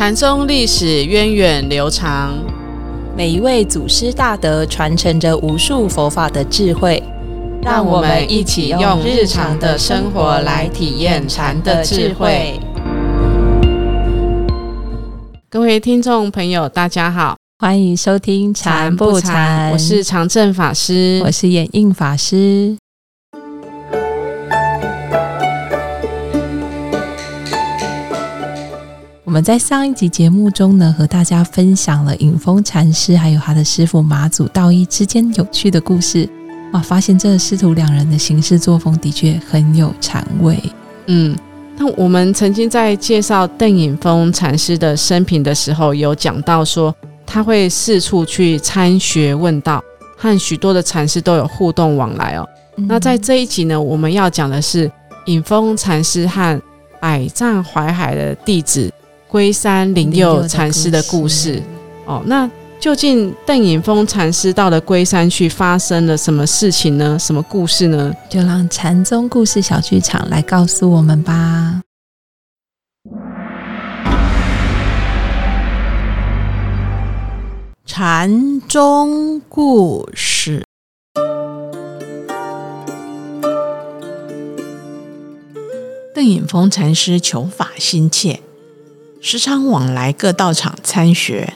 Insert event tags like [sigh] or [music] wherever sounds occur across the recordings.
禅宗历史源远流长，每一位祖师大德传承着无数佛法的智慧，让我们一起用日常的生活来体验禅的智慧。各位听众朋友，大家好，欢迎收听《禅不禅》，我是常正法师，我是演印法师。我们在上一集节目中呢，和大家分享了影峰禅师还有他的师傅马祖道一之间有趣的故事。哇，发现这师徒两人的行事作风的确很有禅味。嗯，那我们曾经在介绍邓颖峰禅师的生平的时候，有讲到说他会四处去参学问道，和许多的禅师都有互动往来哦。那在这一集呢，我们要讲的是隐峰禅师和百丈怀海的弟子。龟山灵佑禅师的故事哦，那究竟邓颖峰禅师到了龟山去，发生了什么事情呢？什么故事呢？就让禅宗故事小剧场来告诉我们吧。禅宗故事，邓颖峰禅师求法心切。时常往来各道场参学，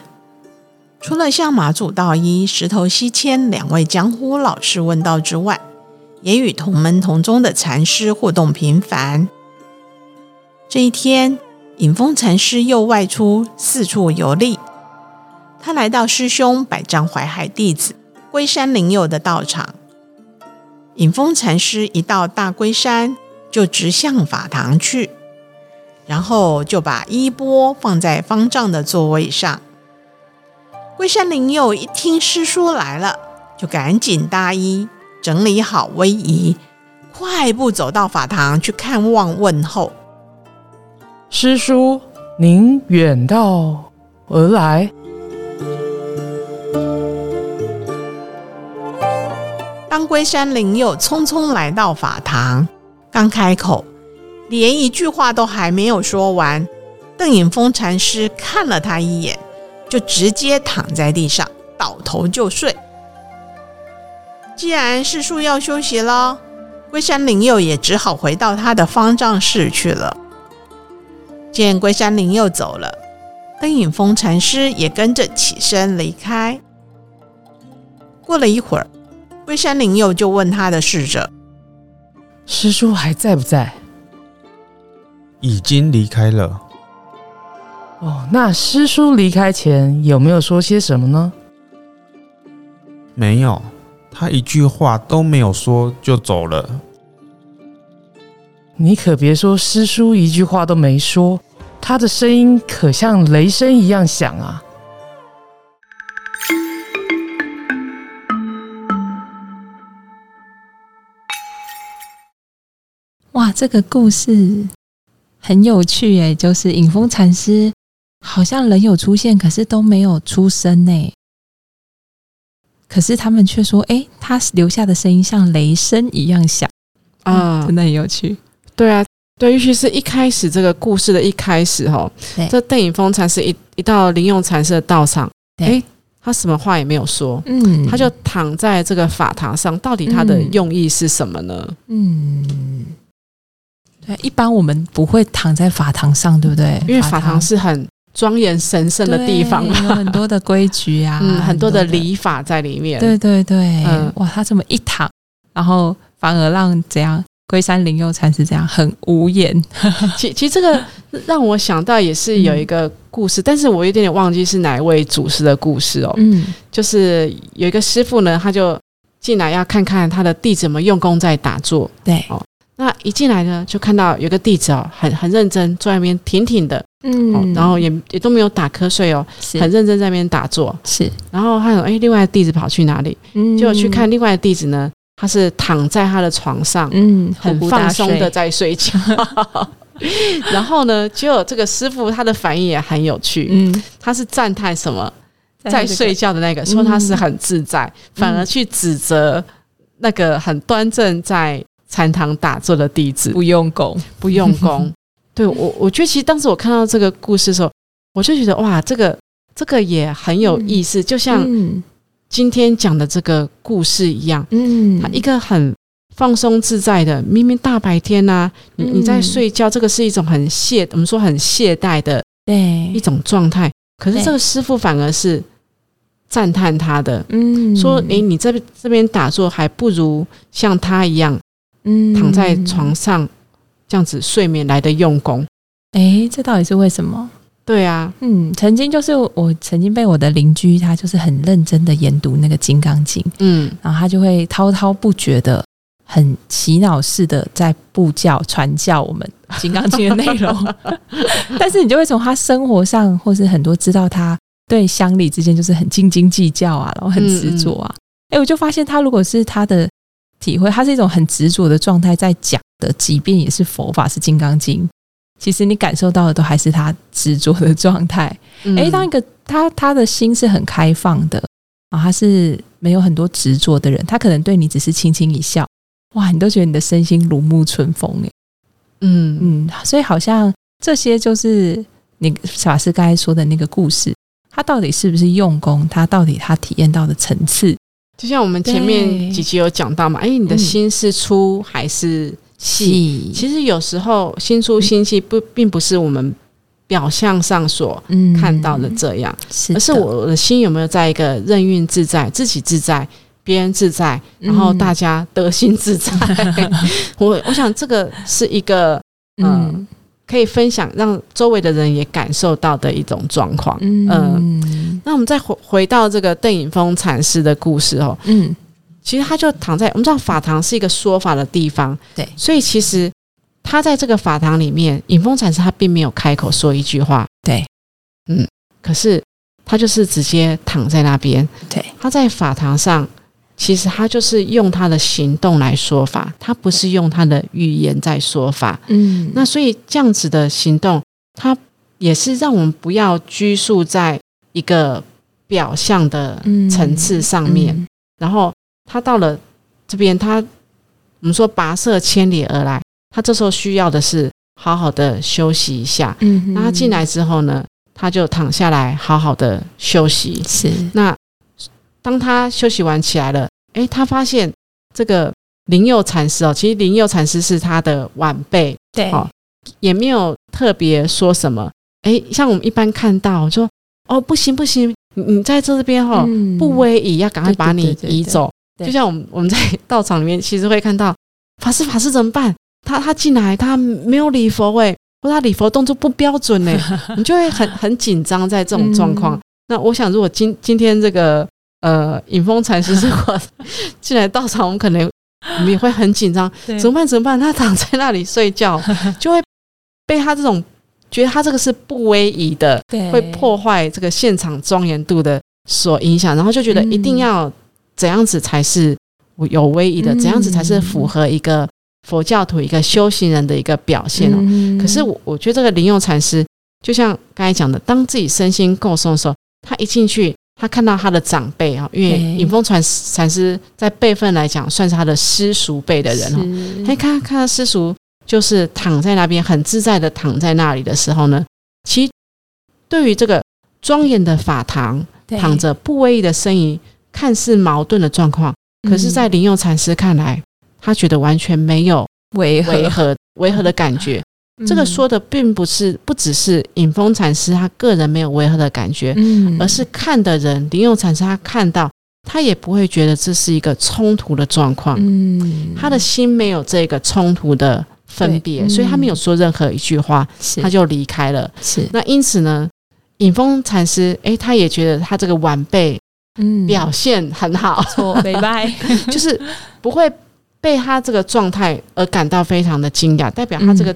除了向马祖道一、石头西迁两位江湖老师问道之外，也与同门同宗的禅师互动频繁。这一天，隐峰禅师又外出四处游历，他来到师兄百丈怀海弟子龟山灵佑的道场。隐峰禅师一到大龟山，就直向法堂去。然后就把衣钵放在方丈的座位上。龟山灵佑一听师叔来了，就赶紧搭衣，整理好威仪，快步走到法堂去看望问候。师叔，您远道而来。当龟山灵佑匆匆来到法堂，刚开口。连一句话都还没有说完，邓颖峰禅师看了他一眼，就直接躺在地上倒头就睡。既然师叔要休息了，龟山灵佑也只好回到他的方丈室去了。见龟山灵佑走了，邓颖峰禅师也跟着起身离开。过了一会儿，龟山灵佑就问他的侍者：“师叔还在不在？”已经离开了。哦，那师叔离开前有没有说些什么呢？没有，他一句话都没有说就走了。你可别说师叔一句话都没说，他的声音可像雷声一样响啊！哇，这个故事。很有趣诶，就是影风禅师好像人有出现，可是都没有出声呢。可是他们却说：“哎，他留下的声音像雷声一样响啊！”真的很有趣。对啊，对，尤其是一开始这个故事的一开始哈，这邓影峰禅师一一到灵用禅师的道场，哎，他什么话也没有说，嗯，他就躺在这个法堂上，到底他的用意是什么呢？嗯。对，一般我们不会躺在法堂上，对不对？因为法堂是很庄严神圣的地方，有很多的规矩啊，[laughs] 嗯，很多的礼法在里面。对对对，嗯，哇，他这么一躺，然后反而让怎样龟山灵佑禅师这样很无言。[laughs] 其其实这个让我想到也是有一个故事，但是我有点点忘记是哪一位祖师的故事哦。嗯，就是有一个师傅呢，他就进来要看看他的弟子们用功在打坐。对哦。那一进来呢，就看到有个弟子哦，很很认真坐在那边，挺挺的，嗯，然后也也都没有打瞌睡哦，很认真在那边打坐。是，然后还有哎，另外的弟子跑去哪里？嗯，就去看另外的弟子呢，他是躺在他的床上，嗯，很放松的在睡觉。[laughs] 然后呢，就这个师傅他的反应也很有趣，嗯，他是赞叹什么，在睡觉的那个说他是很自在，反而去指责那个很端正在。禅堂打坐的弟子。不用功，不用功。[laughs] 对我，我觉得其实当时我看到这个故事的时候，我就觉得哇，这个这个也很有意思，就像嗯。今天讲的这个故事一样，嗯。它一个很放松自在的，明明大白天呐、你你在嗯睡觉，这个是一种很懈，我们说很懈怠的对。一，种状态。可是这个师傅反而是赞叹他的，嗯。说：“诶，你这边这边打坐还不如像他一样嗯躺在床上这样子睡眠来的用功。哎，这到底是为什么？”对啊，嗯，曾经就是我曾经被我的邻居，他就是很认真的研读那个《金刚经》，嗯然后他就会滔滔不绝的、很洗脑式的在布教传教我们《金刚经》的内容，[laughs] 但是你就会从他生活上，或是很多知道他对乡里之间就是很斤斤计较啊，然后很执着啊。哎、我就发现他如果是他的体会，他是一种很执着的状态在讲的，即便也是佛法是《金刚经》。其实你感受到的都还是他执着的状态，嗯诶，当一个他他的心是很开放的啊，他是没有很多执着的人，他可能对你只是轻轻一笑，哇，你都觉得你的身心如沐春风诶。嗯嗯，所以好像这些就是你法师刚才说的那个故事，他到底是不是用功，他到底他体验到的层次，就像我们前面几集有讲到嘛，哎，你的嗯。心是粗还是细？细其实有时候心粗心细不并不是我们表象上所嗯。看到的这样，是，而是我的心有没有在一个任运自在，自己自在，别人自在，然后嗯大家得心自在。[laughs] 我我想这个是一个嗯。可以分享，让周围的人也感受到的一种状况。嗯嗯那我们再回回到这个邓颖峰禅师的故事哦，嗯。其实他就躺在我们知道法堂是一个说法的地方，对。所以其实他在这个法堂里面，颖峰禅师他并没有开口说一句话，对，嗯，可是他就是直接躺在那边，对，他在法堂上，其实他就是用他的行动来说法，他不是用他的语言在说法，嗯。那所以这样子的行动，他也是让我们不要拘束在一个表象的层次上面，嗯然后他到了这边，他我们说跋涉千里而来，他这时候需要的是好好的休息一下。嗯那他进来之后呢，他就躺下来好好的休息。是那当他休息完起来了，诶，他发现这个灵佑禅师哦，其实灵佑禅师是他的晚辈，对哦也没有特别说什么。诶，像我们一般看到说，哦，不行不行，你你在这边哈、哦嗯不威仪，要赶快把你对对对移走。对就像我们我们在 [laughs] 道场里面，其实会看到法师法师怎么办？他他进来，他没有礼佛诶，或者他礼佛动作不标准呢，[laughs] 你就会很很紧张在这种状况。嗯那我想，如果今今天这个呃引风禅师如果 [laughs] 进来道场，我们可能我们也会很紧张，怎么办？怎么办？他躺在那里睡觉，就会被他这种觉得他这个是不威仪的，对。会破坏这个现场庄严度的所影响，然后就觉得嗯一定要怎样子才是有威仪的，嗯。怎样子才是符合一个佛教徒一个修行人的一个表现哦。嗯。可是我我觉得这个灵佑禅师，就像刚才讲的，当自己身心够松的时候，他一进去，他看到他的长辈啊，因为对。隐峰禅禅师在辈分来讲，算是他的师叔辈的人哦。是。他看看到师叔就是躺在那边很自在的躺在那里的时候呢，其实对于这个庄严的法堂躺着不威仪的身影，看似矛盾的状况，可是，在灵佑禅师看来，他觉得完全没有违违和 [laughs] 违和的感觉。这个说的并不是不只是隐峰禅师他个人没有违和的感觉，嗯。而是看的人灵佑禅师他看到，他也不会觉得这是一个冲突的状况。嗯。他的心没有这个冲突的分别，所以他没有说任何一句话，是。他就离开了。是。那因此呢，隐峰禅师，哎，他也觉得他这个晚辈嗯。表现很好，错拜拜。[laughs] 就是不会被他这个状态而感到非常的惊讶，代表他这个、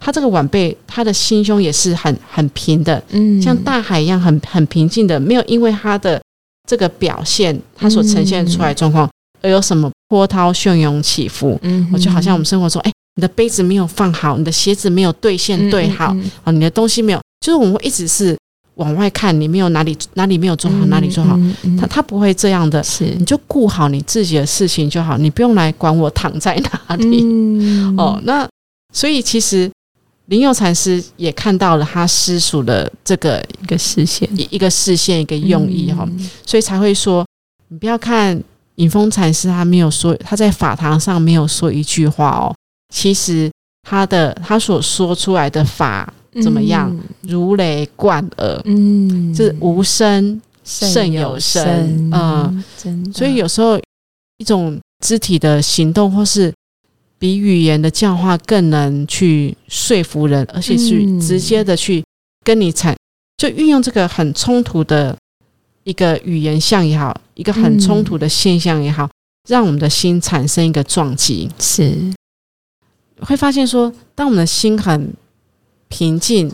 他这个晚辈，他的心胸也是很很平的，嗯。像大海一样很很平静的，没有因为他的这个表现，他所呈现出来状况而有什么波涛汹涌起伏。嗯我就好像我们生活中，哎，你的杯子没有放好，你的鞋子没有对线对好，嗯哦，你的东西没有，就是我们会一直是往外看，你没有哪里哪里没有做好，哪里做好，他他不会这样的，是。你就顾好你自己的事情就好，你不用来管我躺在哪里。嗯。哦，那所以其实灵佑禅师也看到了他师属的这个一个视线。一一个视线一个用意哈、嗯。所以才会说，你不要看引风禅师他没有说他在法堂上没有说一句话哦，其实他的他所说出来的法怎么样？如雷贯耳，嗯，是无声胜有声声，嗯，真的，所以有时候一种肢体的行动，或是比语言的教化更能去说服人，而且去嗯直接的去跟你产，就运用这个很冲突的一个语言像也好，一个很冲突的现象也好，让我们的心产生一个撞击，是会发现说，当我们的心很平静，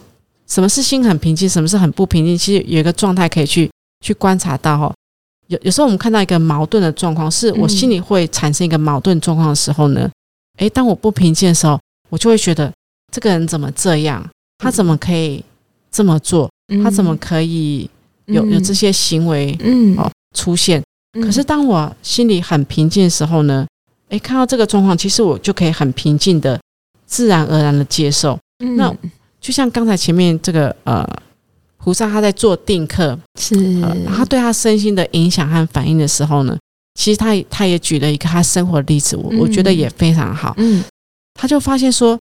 什么是心很平静，什么是很不平静，其实有一个状态可以去去观察到哦。有有时候我们看到一个矛盾的状况，是我嗯心里会产生一个矛盾状况的时候呢，诶，当我不平静的时候，我就会觉得这个人怎么这样？他怎么可以这么做？他怎么可以有有这些行为嗯哦出现？嗯可是当我心里很平静的时候呢，诶，看到这个状况，其实我就可以很平静的、自然而然的接受。嗯。那就像刚才前面这个呃，菩萨他在做定课，是。呃，他对他身心的影响和反应的时候呢，其实他也他也举了一个他生活的例子，我我觉得嗯也非常好。嗯。他就发现说，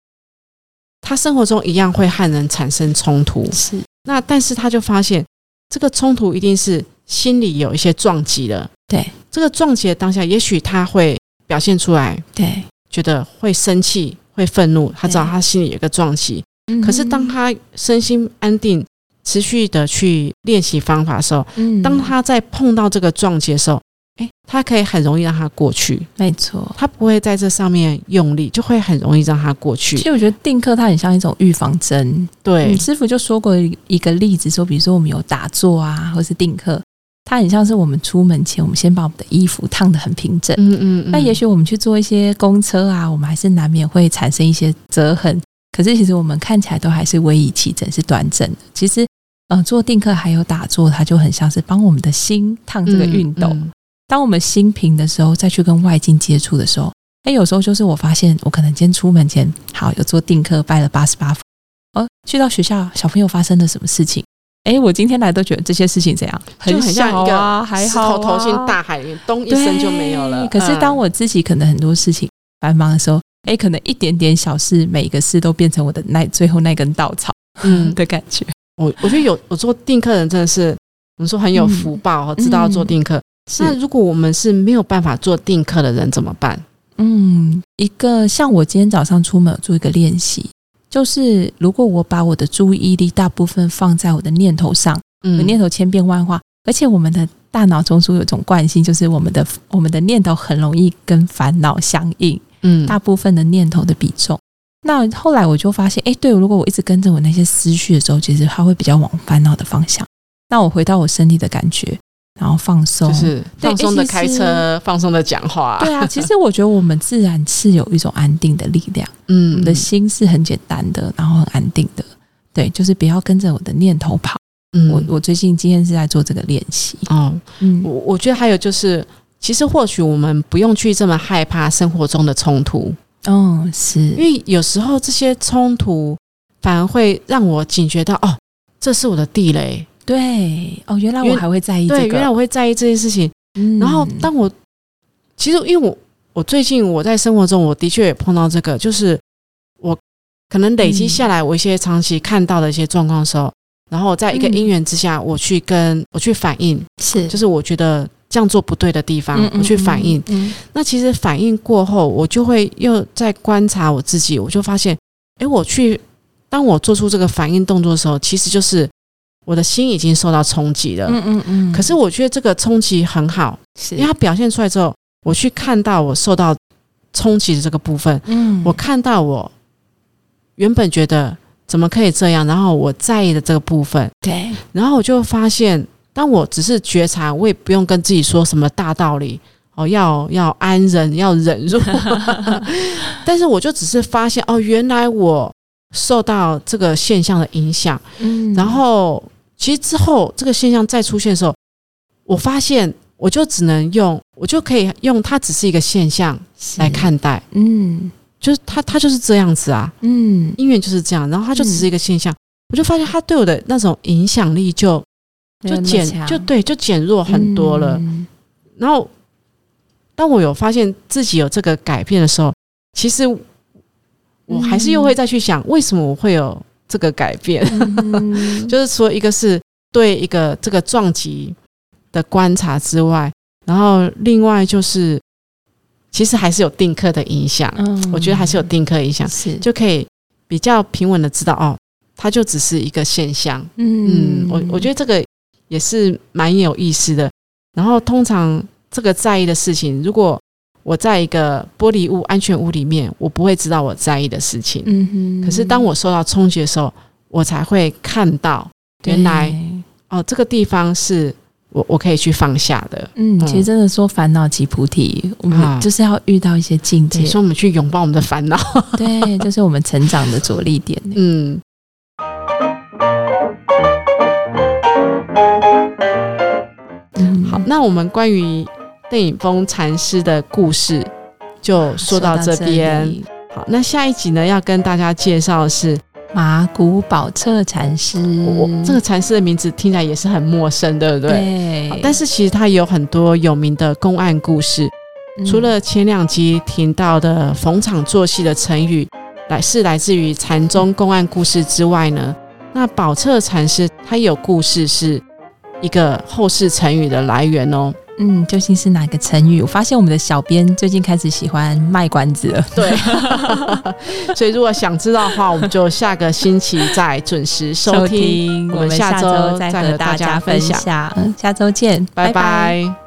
他生活中一样会和人产生冲突，是。那但是他就发现这个冲突一定是心里有一些撞击了。对。这个撞击的当下，也许他会表现出来，对，觉得会生气、会愤怒，他知道他心里有一个撞击。嗯。可是当他身心安定，持续的去练习方法的时候，嗯。当他在碰到这个撞击的时候，诶，他可以很容易让他过去，没错。他不会在这上面用力，就会很容易让他过去。其。实我觉得定课它很像一种预防针，对。嗯，，师傅就说过一个例子，说比如说我们有打坐啊，或是定课，它很像是我们出门前，我们先把我们的衣服烫得很平整。嗯嗯嗯，那也许我们去坐一些公车啊，我们还是难免会产生一些折痕。可是其实我们看起来都还是微以齐整，是端正的。其实，呃，做定课还有打坐，它就很像是帮我们的心烫这个熨斗。嗯当我们心平的时候，再去跟外境接触的时候，哎，有时候就是我发现，我可能今天出门前，好有做定课，拜了八十八佛，哦，去到学校，小朋友发生了什么事情？哎，我今天来都觉得这些事情怎样，就很像一小啊，个石还好、投进大海里面，咚一声就没有了。可是当嗯我自己可能很多事情繁忙的时候，哎，可能一点点小事，每一个事都变成我的那最后那根稻草，嗯 [laughs] 的感觉。我我觉得有我做定课的人真的是，我们说很有福报哦，知道要做定课。那如果我们是没有办法做定客的人怎么办？嗯，一个像我今天早上出门做一个练习，就是如果我把我的注意力大部分放在我的念头上，我嗯的念头千变万化，而且我们的大脑中枢有一种惯性，就是我们的我们的念头很容易跟烦恼相应，嗯大部分的念头的比重。那后来我就发现，哎，对，如果我一直跟着我那些思绪的时候，其实它会比较往烦恼的方向。那我回到我身体的感觉，然后放松，就是放松的开车，放松的讲话。对啊，其实我觉得我们自然是有一种安定的力量，[laughs] 我嗯们的心是很简单的，然后很安定的。对，就是不要跟着我的念头跑。嗯我我最近今天是在做这个练习。哦，嗯我我觉得还有就是，其实或许我们不用去这么害怕生活中的冲突，哦，是，因为有时候这些冲突反而会让我警觉到，哦，这是我的地雷。对哦，原来我还会在意这对，个。原来我会在意这件事情。嗯然后当我其实因为我我最近我在生活中我的确也碰到这个，就是我可能累积下来我一些长期看到的一些状况的时候，然后在一个嗯因缘之下，我去跟我去反应，是就是我觉得这样做不对的地方，嗯我去反应。，嗯那其实反应过后，我就会又在观察我自己，我就发现，诶，我去当我做出这个反应动作的时候，其实就是我的心已经受到冲击了。嗯嗯嗯。可是我觉得这个冲击很好，是。因为它表现出来之后，我去看到我受到冲击的这个部分，嗯。我看到我原本觉得怎么可以这样，然后我在意的这个部分，对。然后我就发现，当我只是觉察，我也不用跟自己说什么大道理哦，要要安忍，要忍辱，[laughs] [laughs] 但是我就只是发现，哦，原来我受到这个现象的影响，嗯。然后其实之后这个现象再出现的时候，我发现我就只能用，我就可以用它只是一个现象来，看待，嗯。就是它它就是这样子啊，嗯，姻缘就是这样，然后它就只是一个现象，我就发现它对我的那种影响力就就减就对就减弱很多了。嗯。然后当我有发现自己有这个改变的时候，其实我还是又会再去想，为什么我会有这个改变？嗯 [laughs] 就是说，一个是对一个这个撞击的观察之外，然后另外就是，其实还是有定课的影响。嗯我觉得还是有定课影响，是就可以比较平稳的知道哦，它就只是一个现象。嗯，我我觉得这个也是蛮有意思的。然后通常这个在意的事情，如果我在一个玻璃屋、安全屋里面，我不会知道我在意的事情。嗯哼可是当我受到冲击的时候，我才会看到原来哦，这个地方是我我可以去放下的。嗯，嗯其实真的说烦恼即菩提，我啊们就是要遇到一些境界对，，所以我们去拥抱我们的烦恼。[laughs] 对，这是我们成长的着力点。嗯，嗯，好，那我们关于邓颖峰禅师的故事就说到这边。里好，那下一集呢，要跟大家介绍的是，马古宝彻禅师，我这个禅师的名字听起来也是很陌生，对不对？对，但是其实他有很多有名的公案故事，嗯除了前两集听到的逢场作戏的成语，来是来自于禅宗公案故事之外呢，那宝彻禅师他有故事是一个后世成语的来源哦。嗯，究竟是哪个成语？我发现我们的小编最近开始喜欢卖关子了。对，[laughs] 所以如果想知道的话，我们就下个星期再准时收听。我们我们下下周再再和大家家分分享下周见，拜拜